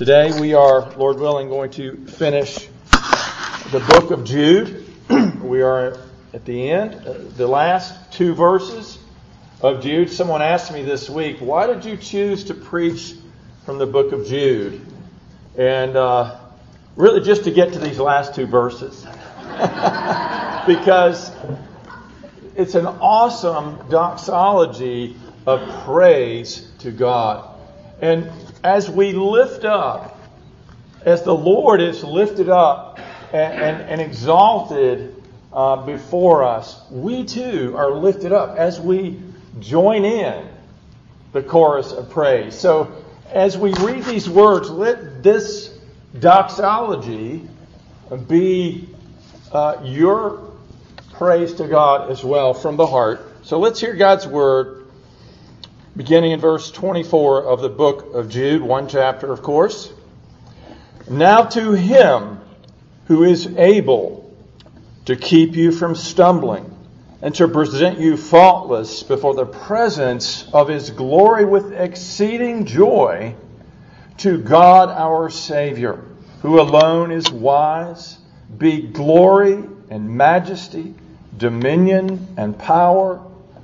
Today we are, Lord willing, going to finish the book of Jude. we are at the end, uh, the last two verses of Jude. Someone asked me this week, why did you choose to preach from the book of Jude? And uh, really just to get to these last two verses. because it's an awesome doxology of praise to God. And as we lift up, as the Lord is lifted up and, and, and exalted uh, before us, we too are lifted up as we join in the chorus of praise. So as we read these words, let this doxology be uh, your praise to God as well from the heart. So let's hear God's word beginning in verse 24 of the book of Jude, one chapter, of course. Now to him who is able to keep you from stumbling and to present you faultless before the presence of his glory with exceeding joy, to God our Savior, who alone is wise, be glory and majesty, dominion and power,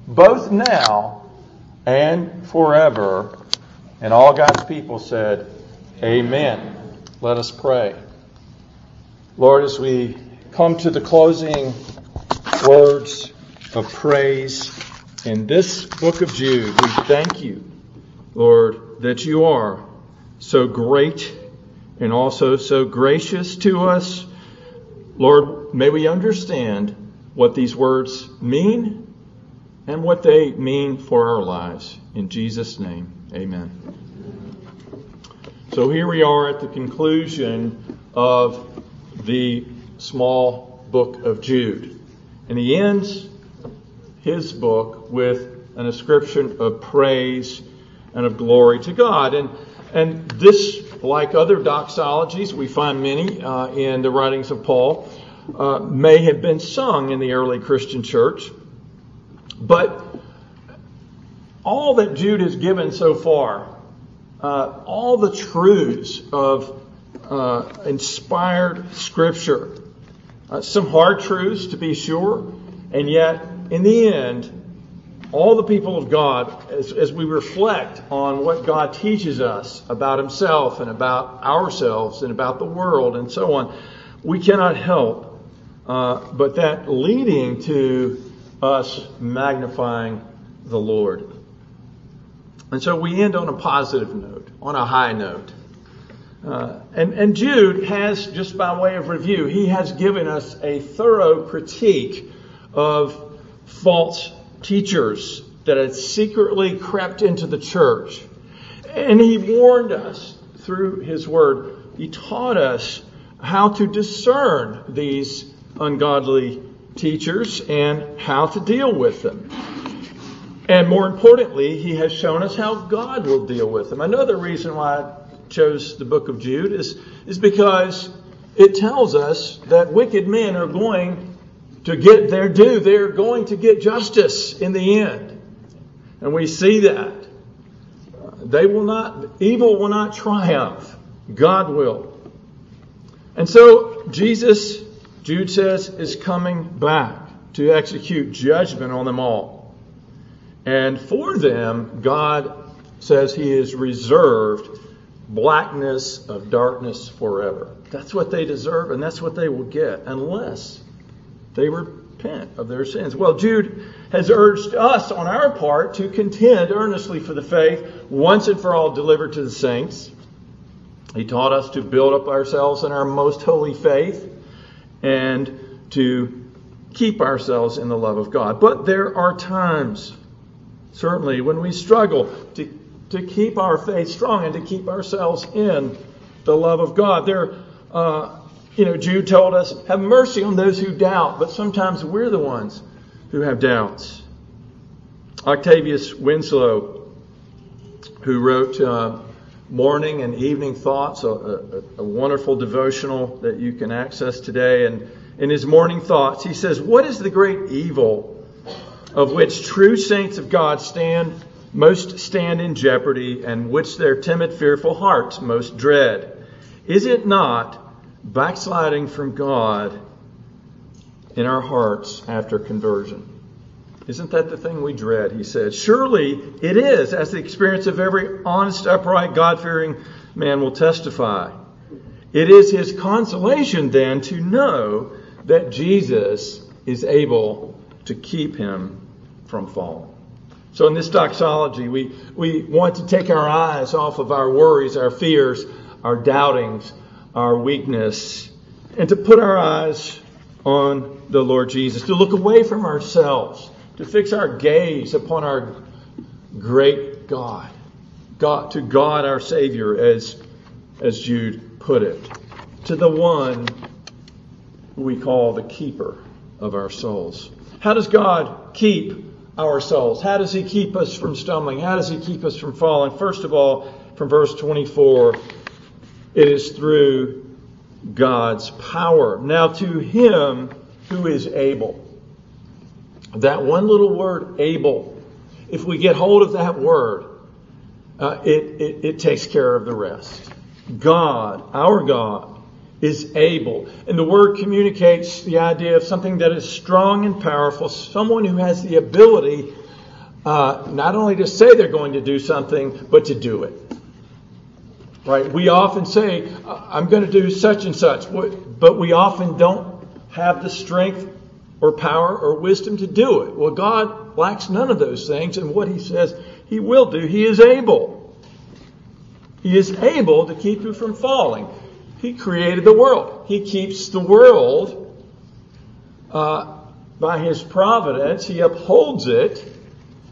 both now and forever. And all God's people said, Amen. Let us pray. Lord, as we come to the closing words of praise in this book of Jude, we thank you, Lord, that you are so great and also so gracious to us. Lord, may we understand what these words mean and what they mean for our lives. In Jesus' name, amen. So here we are at the conclusion of the small book of Jude. And he ends his book with an ascription of praise and of glory to God. And, and this, like other doxologies, we find many uh, in the writings of Paul, uh, may have been sung in the early Christian church. But all that Jude has given so far, uh, all the truths of uh, inspired Scripture, uh, some hard truths to be sure, and yet in the end, all the people of God, as, as we reflect on what God teaches us about Himself and about ourselves and about the world and so on, we cannot help uh, but that leading to us magnifying the Lord. And so we end on a positive note, on a high note. Uh, and, and Jude has, just by way of review, he has given us a thorough critique of false teachers that had secretly crept into the church. And he warned us through his word. He taught us how to discern these ungodly teachers and how to deal with them. And more importantly, he has shown us how God will deal with them. Another reason why I chose the book of Jude is, is because it tells us that wicked men are going to get their due. They're going to get justice in the end. And we see that. They will not, evil will not triumph. God will. And so Jesus Jude says, is coming back to execute judgment on them all. And for them, God says he is reserved blackness of darkness forever. That's what they deserve, and that's what they will get unless they repent of their sins. Well, Jude has urged us on our part to contend earnestly for the faith once and for all delivered to the saints. He taught us to build up ourselves in our most holy faith and to keep ourselves in the love of God. But there are times, certainly, when we struggle to, to keep our faith strong and to keep ourselves in the love of God. There, uh, you know, Jude told us, have mercy on those who doubt, but sometimes we're the ones who have doubts. Octavius Winslow, who wrote uh, morning and evening thoughts, a, a, a, wonderful devotional that you can access today. And in his morning thoughts, he says, What is the great evil of which true saints of God stand most stand in jeopardy and which their timid, fearful hearts most dread? Is it not backsliding from God in our hearts after conversion? Isn't that the thing we dread? He said. Surely it is, as the experience of every honest, upright, God fearing man will testify. It is his consolation then to know that Jesus is able to keep him from falling. So in this doxology, we, we want to take our eyes off of our worries, our fears, our doubtings, our weakness, and to put our eyes on the Lord Jesus, to look away from ourselves, to fix our gaze upon our great God, God to God our Savior, as, as Jude put it, to the one we call the keeper of our souls. How does God keep our souls? How does He keep us from stumbling? How does He keep us from falling? First of all, from verse 24, it is through God's power. Now, to Him who is able. That one little word, able, if we get hold of that word, uh, it, it, it takes care of the rest. God, our God, is able. And the word communicates the idea of something that is strong and powerful, someone who has the ability uh, not only to say they're going to do something, but to do it. Right? We often say, I'm going to do such and such, but we often don't have the strength or power or wisdom to do it. Well, God lacks none of those things, and what He says He will do, He is able. He is able to keep you from falling. He created the world. He keeps the world uh, by His providence. He upholds it.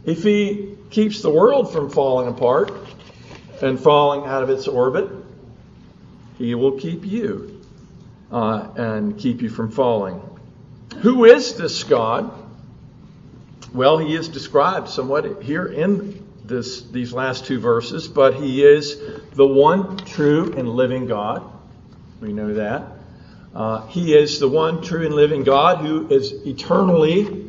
If He keeps the world from falling apart and falling out of its orbit, He will keep you uh, and keep you from falling. Who is this God? Well, He is described somewhat here in this, these last two verses, but He is the one true and living God. We know that. Uh, he is the one true and living God who is eternally,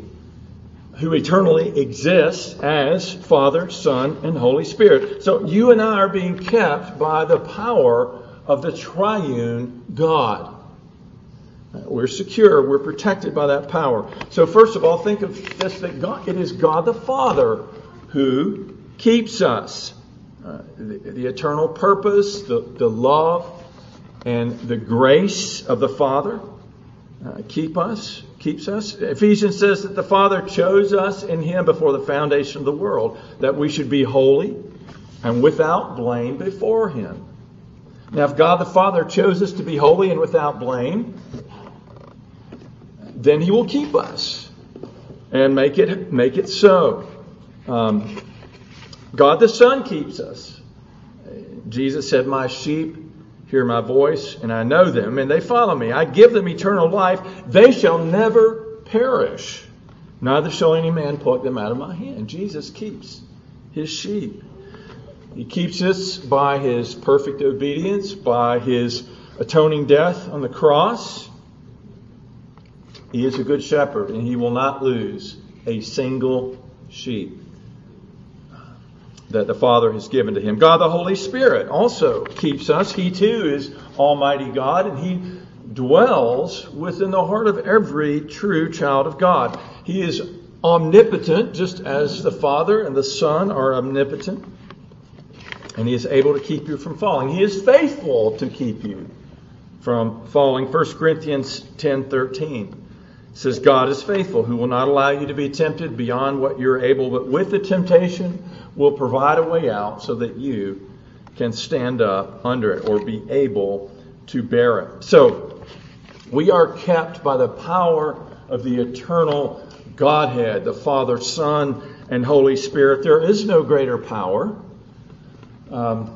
who eternally exists as Father, Son, and Holy Spirit. So you and I are being kept by the power of the triune God. We're secure. We're protected by that power. So first of all, think of this: that God, it is God the Father who keeps us. Uh, the, the, eternal purpose, the, the love, and the grace of the Father uh, keep us, keeps us. Ephesians says that the Father chose us in Him before the foundation of the world, that we should be holy and without blame before Him. Now, if God the Father chose us to be holy and without blame, then He will keep us and make it make it so. Um, God the Son keeps us. Jesus said, "My sheep hear my voice, and I know them, and they follow me. I give them eternal life. They shall never perish, neither shall any man pluck them out of my hand. Jesus keeps his sheep. He keeps us by his perfect obedience, by his atoning death on the cross. He is a good shepherd, and he will not lose a single sheep that the Father has given to him. God the Holy Spirit also keeps us. He too is Almighty God, and He dwells within the heart of every true child of God. He is omnipotent, just as the Father and the Son are omnipotent, and He is able to keep you from falling. He is faithful to keep you from falling. 1 Corinthians 10 13 says, God is faithful, who will not allow you to be tempted beyond what you're able, but with the temptation will provide a way out so that you can stand up under it or be able to bear it. So, we are kept by the power of the eternal Godhead, the Father, Son, and Holy Spirit. There is no greater power. Um,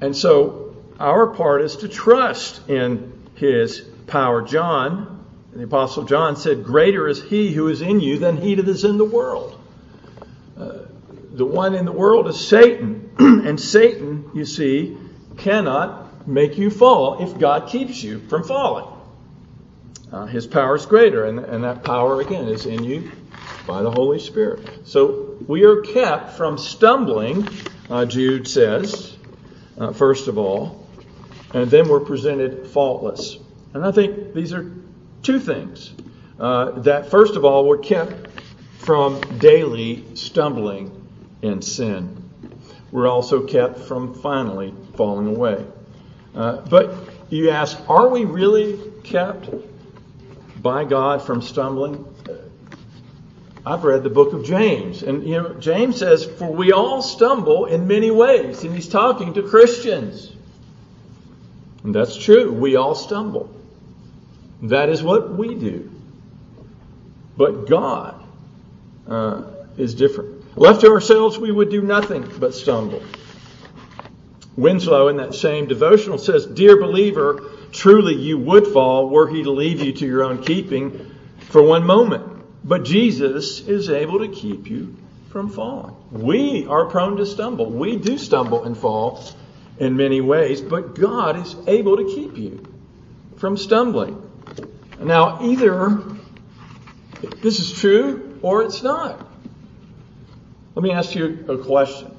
and so, our part is to trust in His power. John, the Apostle John said, Greater is He who is in you than He that is in the world the one in the world is Satan. and Satan, you see, cannot make you fall if God keeps you from falling. Uh, his power is greater, and, and that power, again, is in you by the Holy Spirit. So we are kept from stumbling, uh, Jude says, uh, first of all, and then we're presented faultless. And I think these are two things. Uh, that first of all, we're kept from daily stumbling in sin. We're also kept from finally falling away. Uh, but you ask, are we really kept by God from stumbling? I've read the book of James, and you know James says, "For we all stumble in many ways," and he's talking to Christians. And that's true. We all stumble. That is what we do. But God uh, is different. Left to ourselves, we would do nothing but stumble. Winslow, in that same devotional, says, Dear believer, truly you would fall were he to leave you to your own keeping for one moment. But Jesus is able to keep you from falling. We are prone to stumble. We do stumble and fall in many ways, but God is able to keep you from stumbling. Now, either this is true or it's not. Let me ask you a question.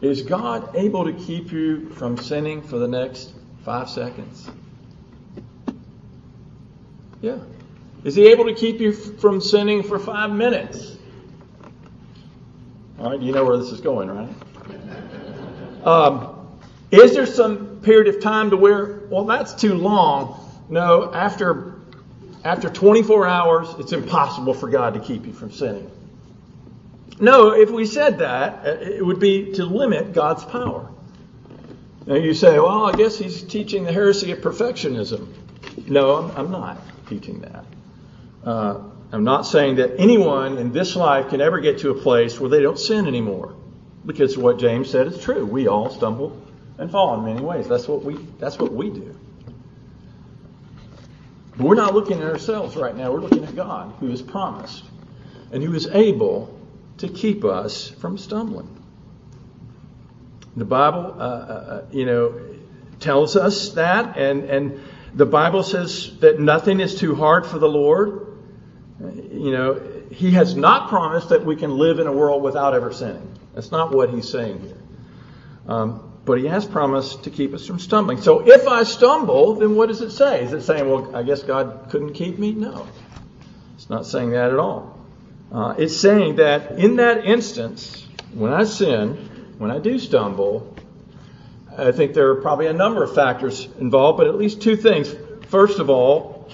Is God able to keep you from sinning for the next five seconds? Yeah. Is he able to keep you from sinning for five minutes? All right, you know where this is going, right? Um, is there some period of time to where, well, that's too long? No, after after 24 hours, it's impossible for God to keep you from sinning. No, if we said that, uh, it would be to limit God's power. Now you say, well, I guess he's teaching the heresy of perfectionism. No, I'm, I'm not teaching that. Uh, I'm not saying that anyone in this life can ever get to a place where they don't sin anymore. Because what James said is true. We all stumble and fall in many ways. That's what we, that's what we do. But we're not looking at ourselves right now. We're looking at God, who has promised and who is able to keep us from stumbling. The Bible, uh, uh, uh, you know, tells us that, and, and the Bible says that nothing is too hard for the Lord. You know, He has not promised that we can live in a world without ever sinning. That's not what He's saying here. Um, but he has promised to keep us from stumbling. So if I stumble, then what does it say? Is it saying, well, I guess God couldn't keep me? No. It's not saying that at all. Uh, it's saying that in that instance, when I sin, when I do stumble, I think there are probably a number of factors involved, but at least two things. First of all,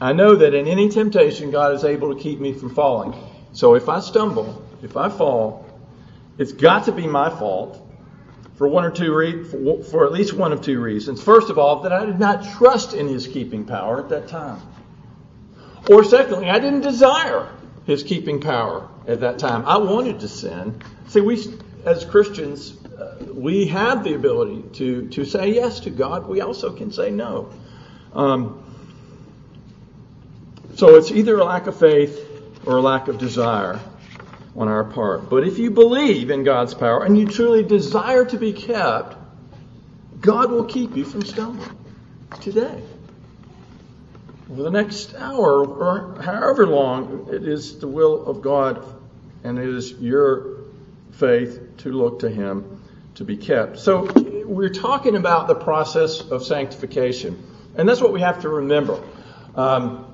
I know that in any temptation, God is able to keep me from falling. So if I stumble, if I fall, it's got to be my fault for one or two for, for at least one of two reasons. First of all, that I did not trust in his keeping power at that time. Or secondly, I didn't desire his keeping power at that time. I wanted to sin. See, we as Christians, uh, we have the ability to to say yes to God. We also can say no. Um, so it's either a lack of faith or a lack of desire on our part. But if you believe in God's power and you truly desire to be kept, God will keep you from stumbling today. For the next hour or however long it is the will of God and it is your faith to look to Him to be kept. So we're talking about the process of sanctification. And that's what we have to remember. Um,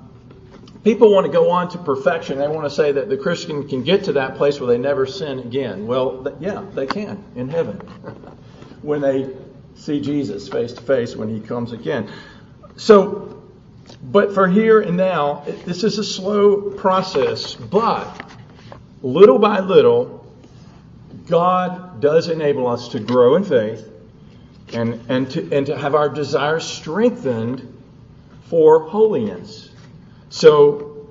People want to go on to perfection. They want to say that the Christian can get to that place where they never sin again. Well, yeah, they can in heaven when they see Jesus face to face when he comes again. So, but for here and now, this is a slow process, but little by little, God does enable us to grow in faith and, and, to, and to have our desires strengthened for holiness. So,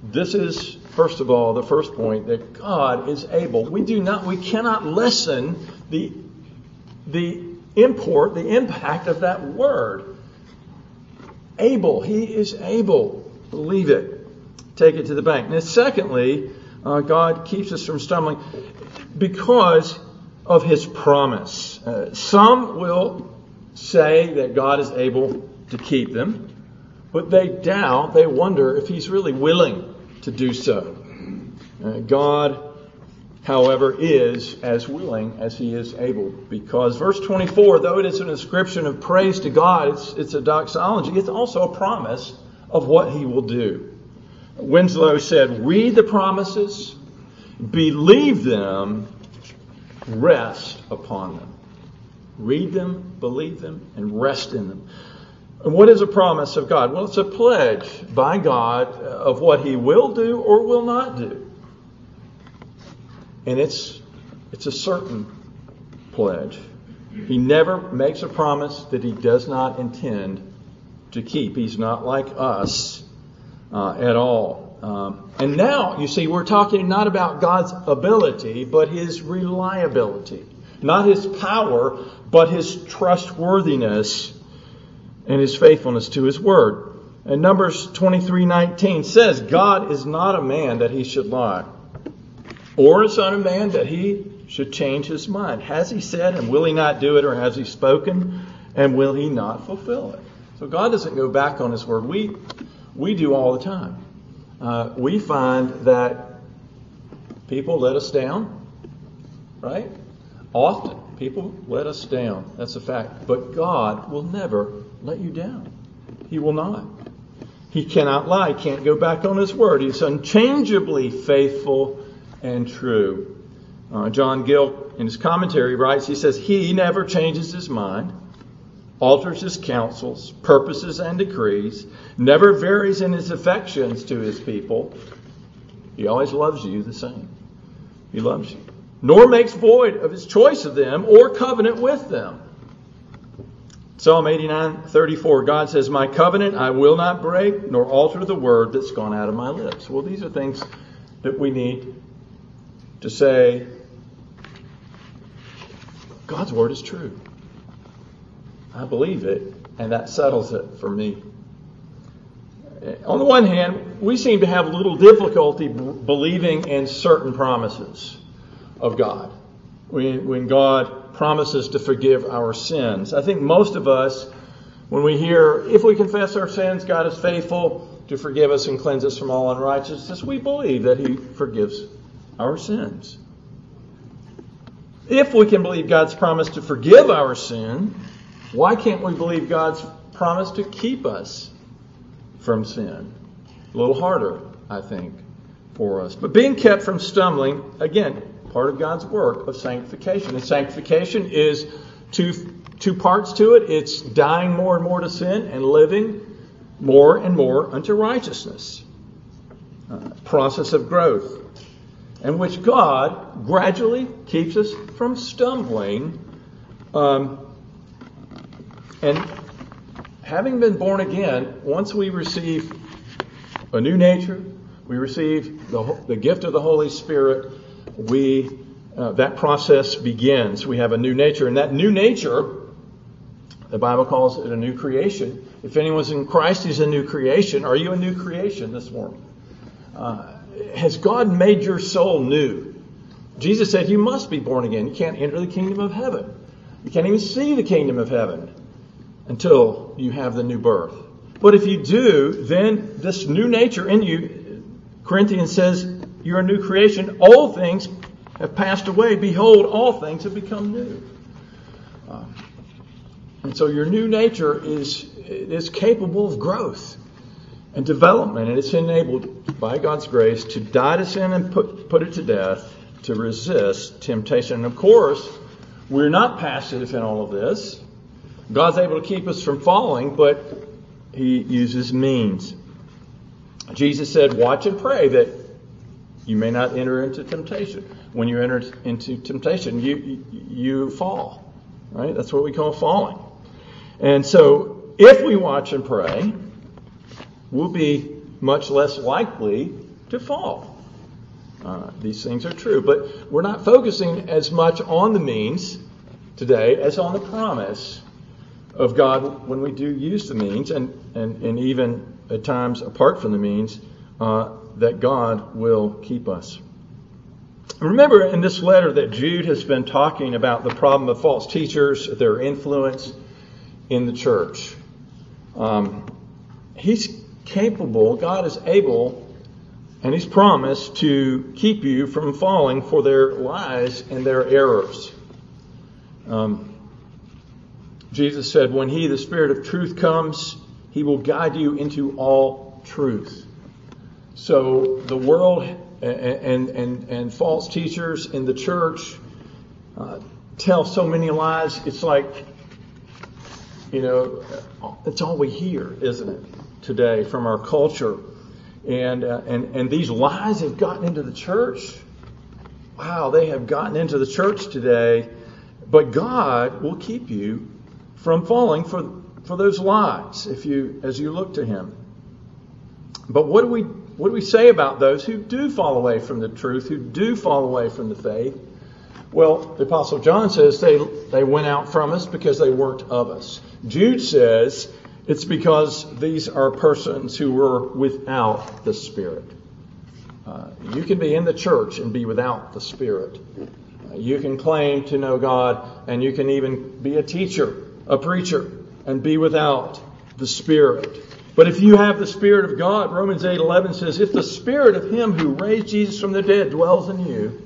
this is, first of all, the first point that God is able. We do not, we cannot lessen the, the import, the impact of that word. Able. He is able. Believe it. Take it to the bank. Now, secondly, uh, God keeps us from stumbling because of his promise. Uh, some will say that God is able to keep them but they doubt, they wonder if he's really willing to do so. Uh, God, however, is as willing as he is able. Because verse 24, though it is an inscription of praise to God, it's, it's a doxology, it's also a promise of what he will do. Winslow said, Read the promises, believe them, rest upon them. Read them, believe them, and rest in them. And what is a promise of God? Well, it's a pledge by God of what He will do or will not do. And it's, it's a certain pledge. He never makes a promise that He does not intend to keep. He's not like us uh, at all. Um, and now, you see, we're talking not about God's ability, but His reliability. Not His power, but His trustworthiness and His faithfulness to His word. And Numbers 23:19 says, God is not a man that he should lie, or a son of man that he should change his mind. Has he said, and will he not do it, or has he spoken, and will he not fulfill it? So God doesn't go back on his word. We we do all the time. Uh, we find that people let us down, right? Often people let us down. That's a fact. But God will never let you down. He will not. He cannot lie. Can't go back on his word. He's unchangeably faithful and true. Uh, John Gill, in his commentary, writes, he says, He never changes his mind alters his counsels, purposes, and decrees, never varies in his affections to his people. He always loves you the same. He loves you. Nor makes void of his choice of them or covenant with them. Psalm 89, 34, God says, My covenant I will not break, nor alter the word that's gone out of my lips. Well, these are things that we need to say, God's word is true. I believe it, and that settles it for me. On the one hand, we seem to have little difficulty b- believing in certain promises of God. When, when God promises to forgive our sins. I think most of us, when we hear, if we confess our sins, God is faithful to forgive us and cleanse us from all unrighteousness, we believe that He forgives our sins. If we can believe God's promise to forgive our sin, why can't we believe God's promise to keep us from sin? A little harder, I think, for us. But being kept from stumbling, again, part of God's work of sanctification. And sanctification is two, two parts to it it's dying more and more to sin and living more and more unto righteousness. Uh, process of growth, in which God gradually keeps us from stumbling. Um, and having been born again, once we receive a new nature, we receive the, the gift of the Holy Spirit, we uh, that process begins. We have a new nature, and that new nature, the Bible calls it a new creation. If anyone's in Christ, he's a new creation. Are you a new creation this morning? Uh, has God made your soul new? Jesus said you must be born again. You can't enter the kingdom of heaven. You can't even see the kingdom of heaven until you have the new birth. But if you do, then this new nature in you, Corinthians says, you're a new creation. All things have passed away. Behold, all things have become new. Uh, and so your new nature is, is capable of growth and development, and it's enabled by God's grace to die to sin and put, put it to death, to resist temptation. And of course, we're not passive in all of this. God's able to keep us from falling, but He uses means. Jesus said, Watch and pray that you may not enter into temptation. When you enter into temptation, you, you fall. Right? That's what we call falling. And so, if we watch and pray, we'll be much less likely to fall. Uh, these things are true. But we're not focusing as much on the means today as on the promise of God when we do use the means, and, and, and even at times apart from the means, uh, that God will keep us. Remember in this letter that Jude has been talking about the problem of false teachers, their influence in the church. Um, he's capable, God is able And he's promised to keep you from falling for their lies and their errors. Um, Jesus said, When he, the Spirit of truth, comes, he will guide you into all truth. So the world and, and, and, false teachers in the church uh, tell so many lies. It's like, you know, it's all we hear, isn't it, today from our culture. And, uh, and, and these lies have gotten into the church. Wow, they have gotten into the church today. But God will keep you from falling for, for those lies if you, as you look to Him. But what do we, what do we say about those who do fall away from the truth, who do fall away from the faith? Well, the Apostle John says they, they went out from us because they weren't of us. Jude says it's because these are persons who were without the Spirit. Uh, you can be in the church and be without the Spirit. Uh, you can claim to know God, and you can even be a teacher, a preacher, and be without the Spirit. But if you have the Spirit of God, Romans 8:11 says, "If the Spirit of Him who raised Jesus from the dead dwells in you,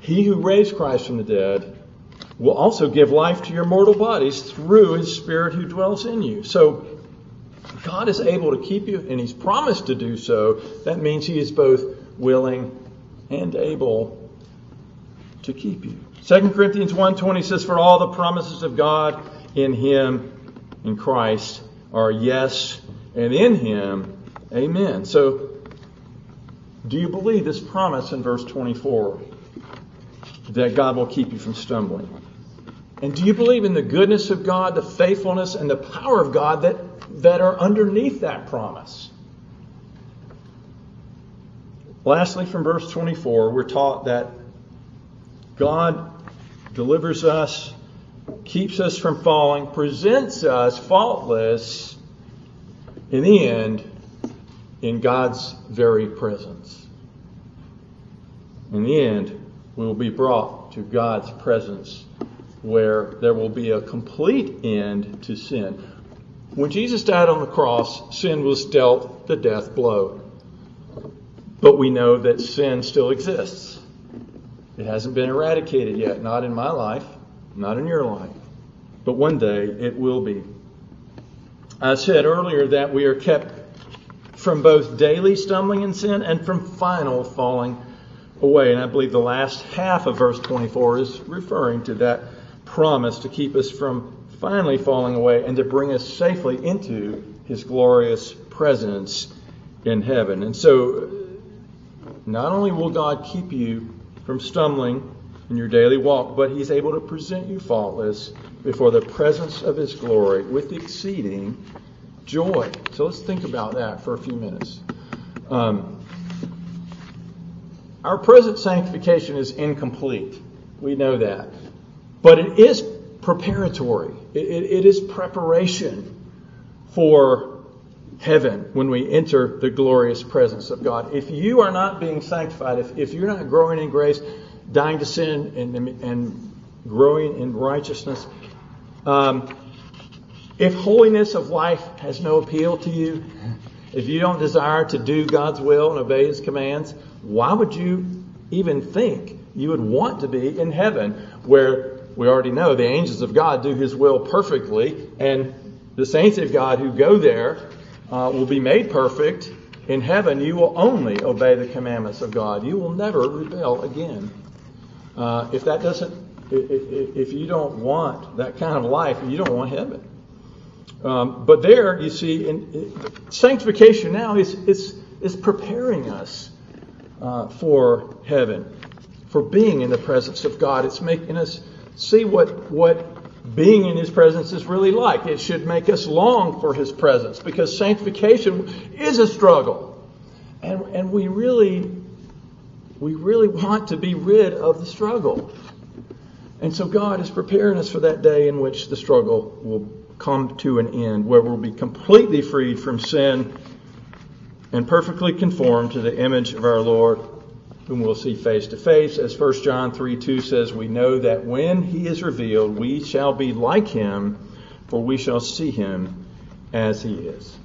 He who raised Christ from the dead will also give life to your mortal bodies through his Spirit who dwells in you. So God is able to keep you, and he's promised to do so. That means he is both willing and able to keep you. 2 Corinthians 1.20 says, For all the promises of God in him, in Christ, are yes, and in him, amen. So, do you believe this promise in verse 24? That God will keep you from stumbling. And do you believe in the goodness of God, the faithfulness, and the power of God that, that are underneath that promise? Lastly, from verse 24, we're taught that God delivers us, keeps us from falling, presents us faultless in the end in God's very presence. In the end, we will be brought to God's presence where there will be a complete end to sin. When Jesus died on the cross, sin was dealt the death blow. But we know that sin still exists. It hasn't been eradicated yet, not in my life, not in your life. But one day it will be. I said earlier that we are kept from both daily stumbling in sin and from final falling away. And I believe the last half of verse 24 is referring to that promise to keep us from finally falling away and to bring us safely into his glorious presence in heaven. And so, not only will God keep you from stumbling in your daily walk, but he's able to present you faultless before the presence of his glory with exceeding joy. So let's think about that for a few minutes. Um, our present sanctification is incomplete. We know that. But it is preparatory, it, it, it is preparation for heaven when we enter the glorious presence of God. If you are not being sanctified, if, if you're not growing in grace, dying to sin, and, growing in righteousness, um, if holiness of life has no appeal to you, if you don't desire to do God's will and obey His commands, why would you even think you would want to be in heaven where we already know the angels of God do His will perfectly, and the saints of God who go there uh, will be made perfect. In heaven, you will only obey the commandments of God. You will never rebel again. Uh, if that doesn't, if you don't want that kind of life, you don't want heaven. Um, but there, you see, in, sanctification now is, is, is preparing us uh, for heaven, for being in the presence of God. It's making us see what, what being in His presence is really like. It should make us long for His presence because sanctification is a struggle. And, and we really, we really want to be rid of the struggle. And so God is preparing us for that day in which the struggle will come to an end, where we'll be completely freed from sin and perfectly conformed to the image of our Lord whom we'll see face to face. As 1 John 3 2 says, we know that when he is revealed, we shall be like him, for we shall see him as he is.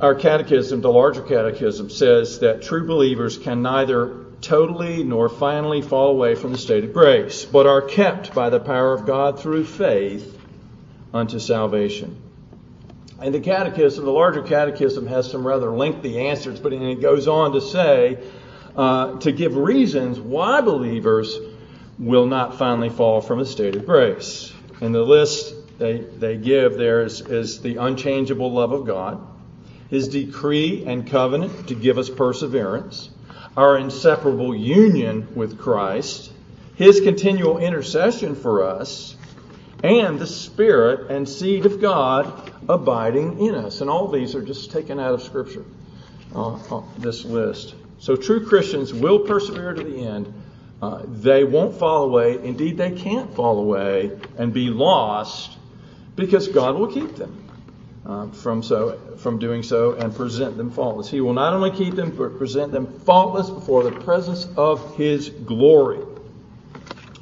Our catechism, the larger catechism, says that true believers can neither totally nor finally fall away from the state of grace, but are kept by the power of God through faith unto salvation. And the catechism, the larger catechism, has some rather lengthy answers, but it goes on to say, uh, to give reasons why believers will not finally fall from a state of grace. And the list they, they give there is, is the unchangeable love of God, His decree and covenant to give us perseverance, our inseparable union with Christ, His continual intercession for us, and the Spirit and seed of God abiding in us. And all these are just taken out of Scripture, uh, uh, this list. So true Christians will persevere to the end. Uh, they won't fall away. Indeed, they can't fall away and be lost because God will keep them uh, from so from doing so and present them faultless. He will not only keep them but present them faultless before the presence of His glory.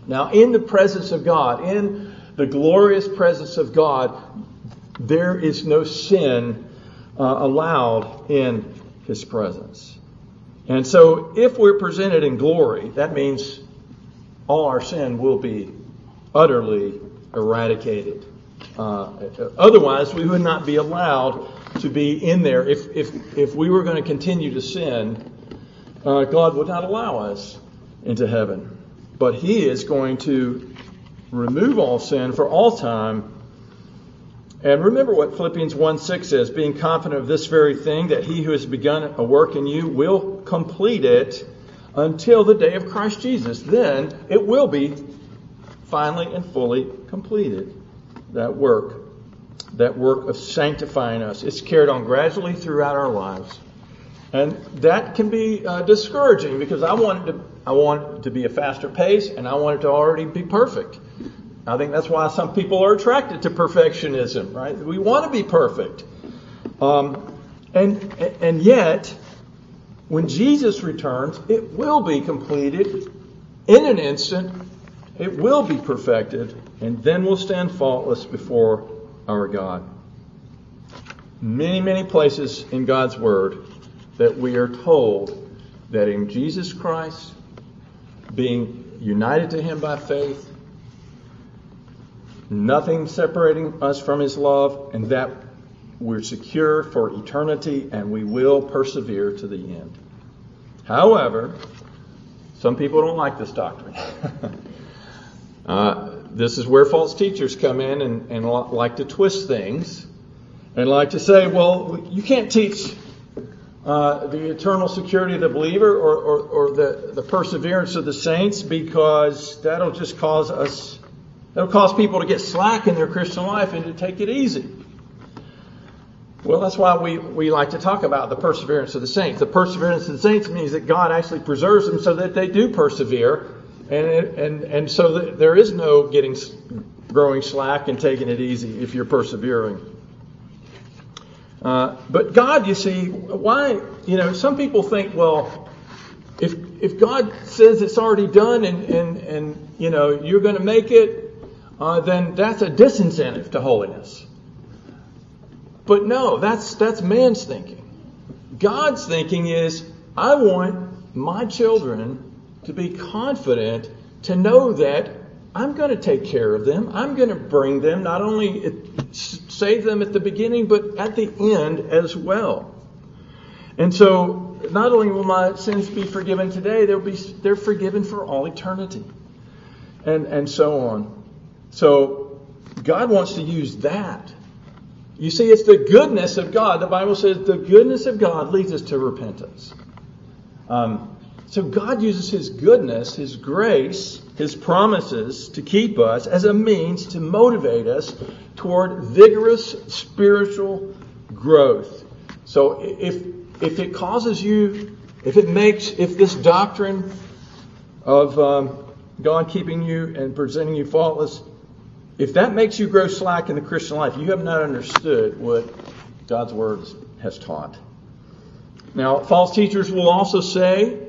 Now, in the presence of God, in the glorious presence of God, there is no sin uh, allowed in His presence. And so, if we're presented in glory, that means all our sin will be utterly eradicated. Uh, otherwise, we would not be allowed to be in there. If, we were going to continue to sin, uh, God would not allow us into heaven. But He is going to remove all sin for all time. And remember what Philippians 1 6 says being confident of this very thing, that he who has begun a work in you will complete it until the day of Christ Jesus. Then it will be finally and fully completed. That work, that work of sanctifying us. It's carried on gradually throughout our lives. And that can be uh, discouraging because I want it to, I want it to be a faster pace and I want it to already be perfect. I think that's why some people are attracted to perfectionism, right? We want to be perfect. Um, and, and yet, when Jesus returns, it will be completed in an instant. It will be perfected, and then we'll stand faultless before our God. Many, many places in God's Word that we are told that in Jesus Christ, being united to Him by faith, nothing separating us from His love, and that we're secure for eternity and we will persevere to the end. However, some people don't like this doctrine. uh, this is where false teachers come in and, and like to twist things and like to say, well, you can't teach uh, the eternal security of the believer or, or, or the, the perseverance of the saints because that'll just cause us, that'll cause people to get slack in their Christian life and to take it easy. Well, that's why we, we like to talk about the perseverance of the saints. The perseverance of the saints means that God actually preserves them so that they do persevere, and so there is no getting growing slack and taking it easy if you're persevering. Uh, but God, you see, why? You know, some people think, well, if if God says it's already done and and and you know you're going to make it, uh, then that's a disincentive to holiness. But no, that's that's man's thinking. God's thinking is, I want my children to be confident to know that I'm going to take care of them. I'm going to bring them, not only save them at the beginning, but at the end as well. And so, not only will my sins be forgiven today, they'll be they're forgiven for all eternity, and and so on. So God wants to use that. You see, it's the goodness of God. The Bible says the goodness of God leads us to repentance. Um, so God uses His goodness, His grace, His promises to keep us as a means to motivate us toward vigorous spiritual growth. So if if it causes you, if it makes, if this doctrine of um, God keeping you and presenting you faultless if that makes you grow slack in the Christian life, you have not understood what God's Word has taught. Now, false teachers will also say,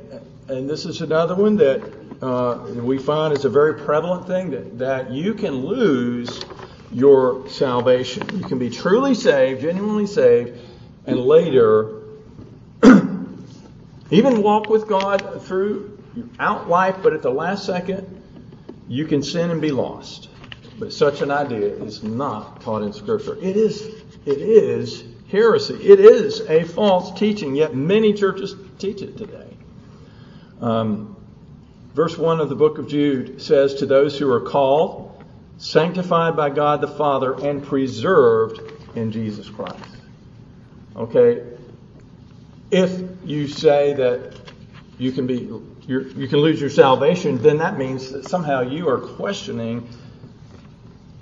and this is another one that uh, we find is a very prevalent thing, that, that you can lose your salvation. You can be truly saved, genuinely saved, and later even walk with God throughout life, but at the last second, you can sin and be lost. But such an idea is not taught in Scripture. It is, it is heresy. It is a false teaching, yet many churches teach it today. Um, verse 1 of the book of Jude says, To those who are called, sanctified by God the Father, and preserved in Jesus Christ. Okay? If you say that you can be you can lose your salvation, then that means that somehow you are questioning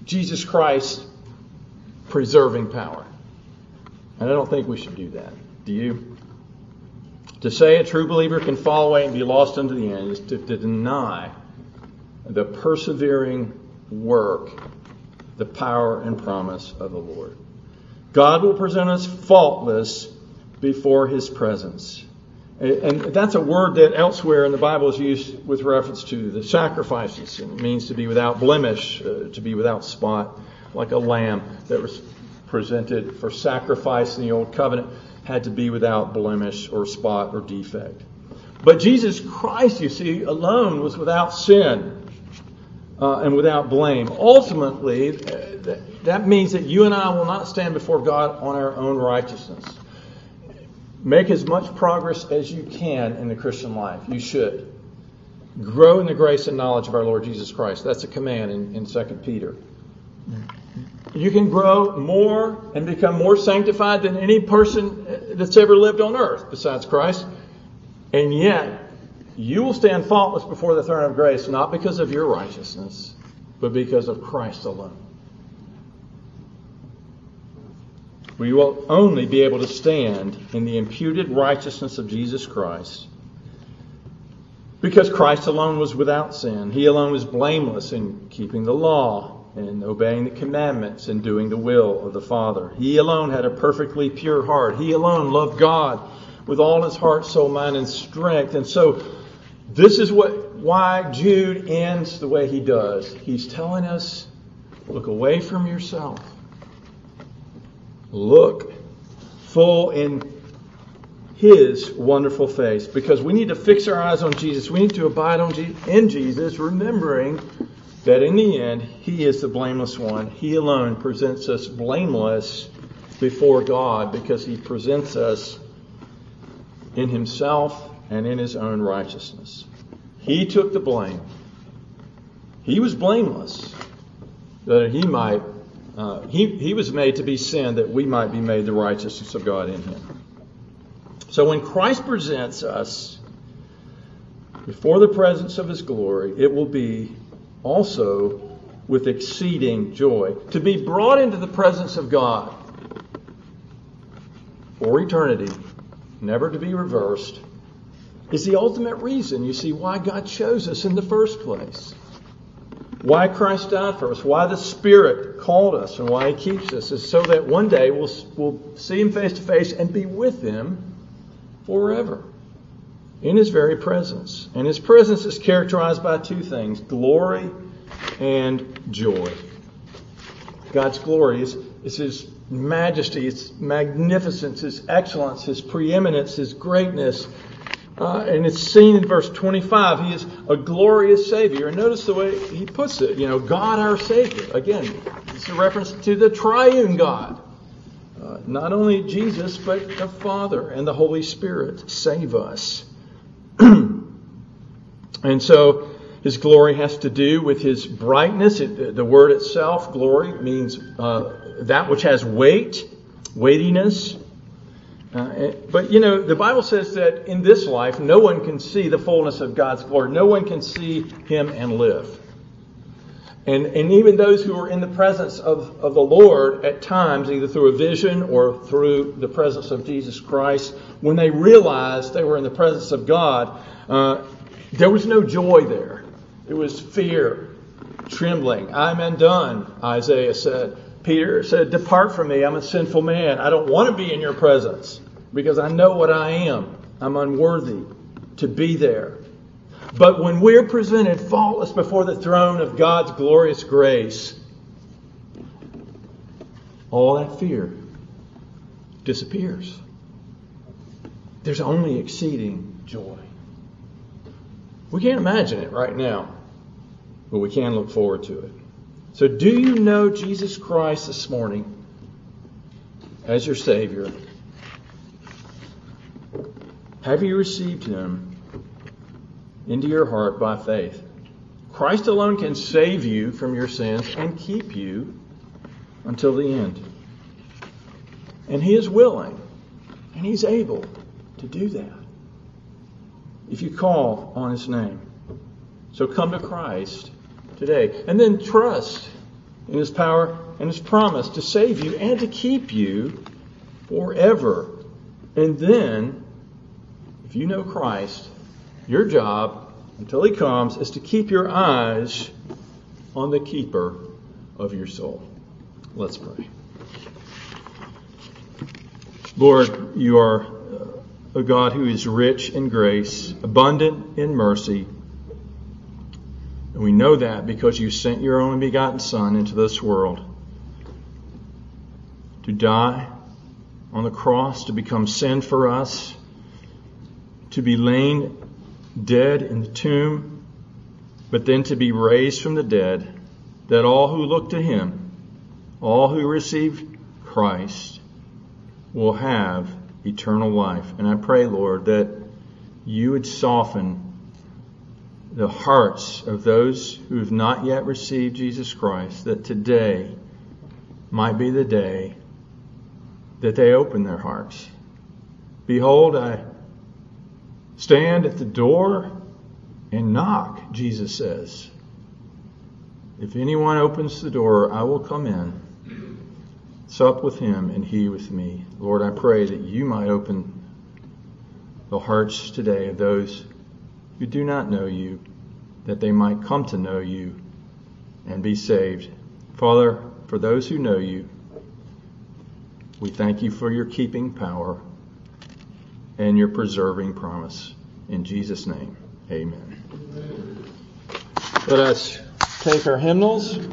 Jesus Christ's preserving power. And I don't think we should do that. Do you? To say a true believer can fall away and be lost unto the end is to, to deny the persevering work, the power and promise of the Lord. God will present us faultless before his presence. And that's a word that elsewhere in the Bible is used with reference to the sacrifices. It means to be without blemish, uh, to be without spot, like a lamb that was presented for sacrifice in the Old Covenant had to be without blemish or spot or defect. But Jesus Christ, you see, alone was without sin uh, and without blame. Ultimately, that means that you and I will not stand before God on our own righteousness. Make as much progress as you can in the Christian life. You should. Grow in the grace and knowledge of our Lord Jesus Christ. That's a command in, in 2 Peter. You can grow more and become more sanctified than any person uh, that's ever lived on earth besides Christ. And yet, you will stand faultless before the throne of grace, not because of your righteousness, but because of Christ alone. we will only be able to stand in the imputed righteousness of Jesus Christ because Christ alone was without sin. He alone was blameless in keeping the law and obeying the commandments and doing the will of the Father. He alone had a perfectly pure heart. He alone loved God with all his heart, soul, mind, and strength. And so this is what why Jude ends the way he does. He's telling us look away from yourself look full in his wonderful face because we need to fix our eyes on Jesus. We need to abide on Je- in Jesus, remembering that in the end, he is the blameless one. He alone presents us blameless before God because he presents us in himself and in his own righteousness. He took the blame. He was blameless that he might uh, he, he was made to be sin that we might be made the righteousness of God in him. So when Christ presents us before the presence of his glory, it will be also with exceeding joy. To be brought into the presence of God for eternity, never to be reversed, is the ultimate reason, you see, why God chose us in the first place why Christ died for us, why the Spirit called us, and why He keeps us, is so that one day we'll, we'll see Him face to face and be with Him forever in His very presence. And His presence is characterized by two things glory and joy. God's glory is, is His majesty, His magnificence, His excellence, His preeminence, His greatness, uh, and it's seen in verse 25. He is a glorious Savior. And notice the way he puts it. You know, God our Savior. Again, it's a reference to the triune God. Uh, not only Jesus, but the Father and the Holy Spirit save us. And so his glory has to do with his brightness. It, the word itself, glory, means uh, that which has weight, weightiness. Uh, but you know, the Bible says that in this life, no one can see the fullness of God's glory. No one can see Him and live. And, and even those who are in the presence of, of the Lord at times, either through a vision or through the presence of Jesus Christ, when they realized they were in the presence of God, uh, there was no joy there. It was fear, trembling. I'm undone, Isaiah said. Peter said, Depart from me. I'm a sinful man. I don't want to be in your presence because I know what I am. I'm unworthy to be there. But when we're presented faultless before the throne of God's glorious grace, all that fear disappears. There's only exceeding joy. We can't imagine it right now, but we can look forward to it. So, do you know Jesus Christ this morning as your Savior? Have you received Him into your heart by faith? Christ alone can save you from your sins and keep you until the end. And He is willing and He's able to do that if you call on His name. So come to Christ today and then trust in His power and His promise to save you and to keep you forever. And then, if you know Christ, your job until He comes is to keep your eyes on the keeper of your soul. Let's pray. Lord, you are a God who is rich in grace, abundant in mercy. And we know that because you sent your only begotten Son into this world to die on the cross, to become sin for us, to be lain dead in the tomb, but then to be raised from the dead, that all who look to him, all who receive Christ, will have eternal life. And I pray, Lord, that you would soften the hearts of those who have not yet received Jesus Christ, that today might be the day that they open their hearts. Behold, I stand at the door and knock, Jesus says. If anyone opens the door, I will come in sup with him and he with me. Lord, I pray that you might open the hearts today of those who do not know you, that they might come to know you and be saved. Father, for those who know you, we thank you for your keeping power and your preserving promise. In Jesus' name, amen. Let us take our hymnals.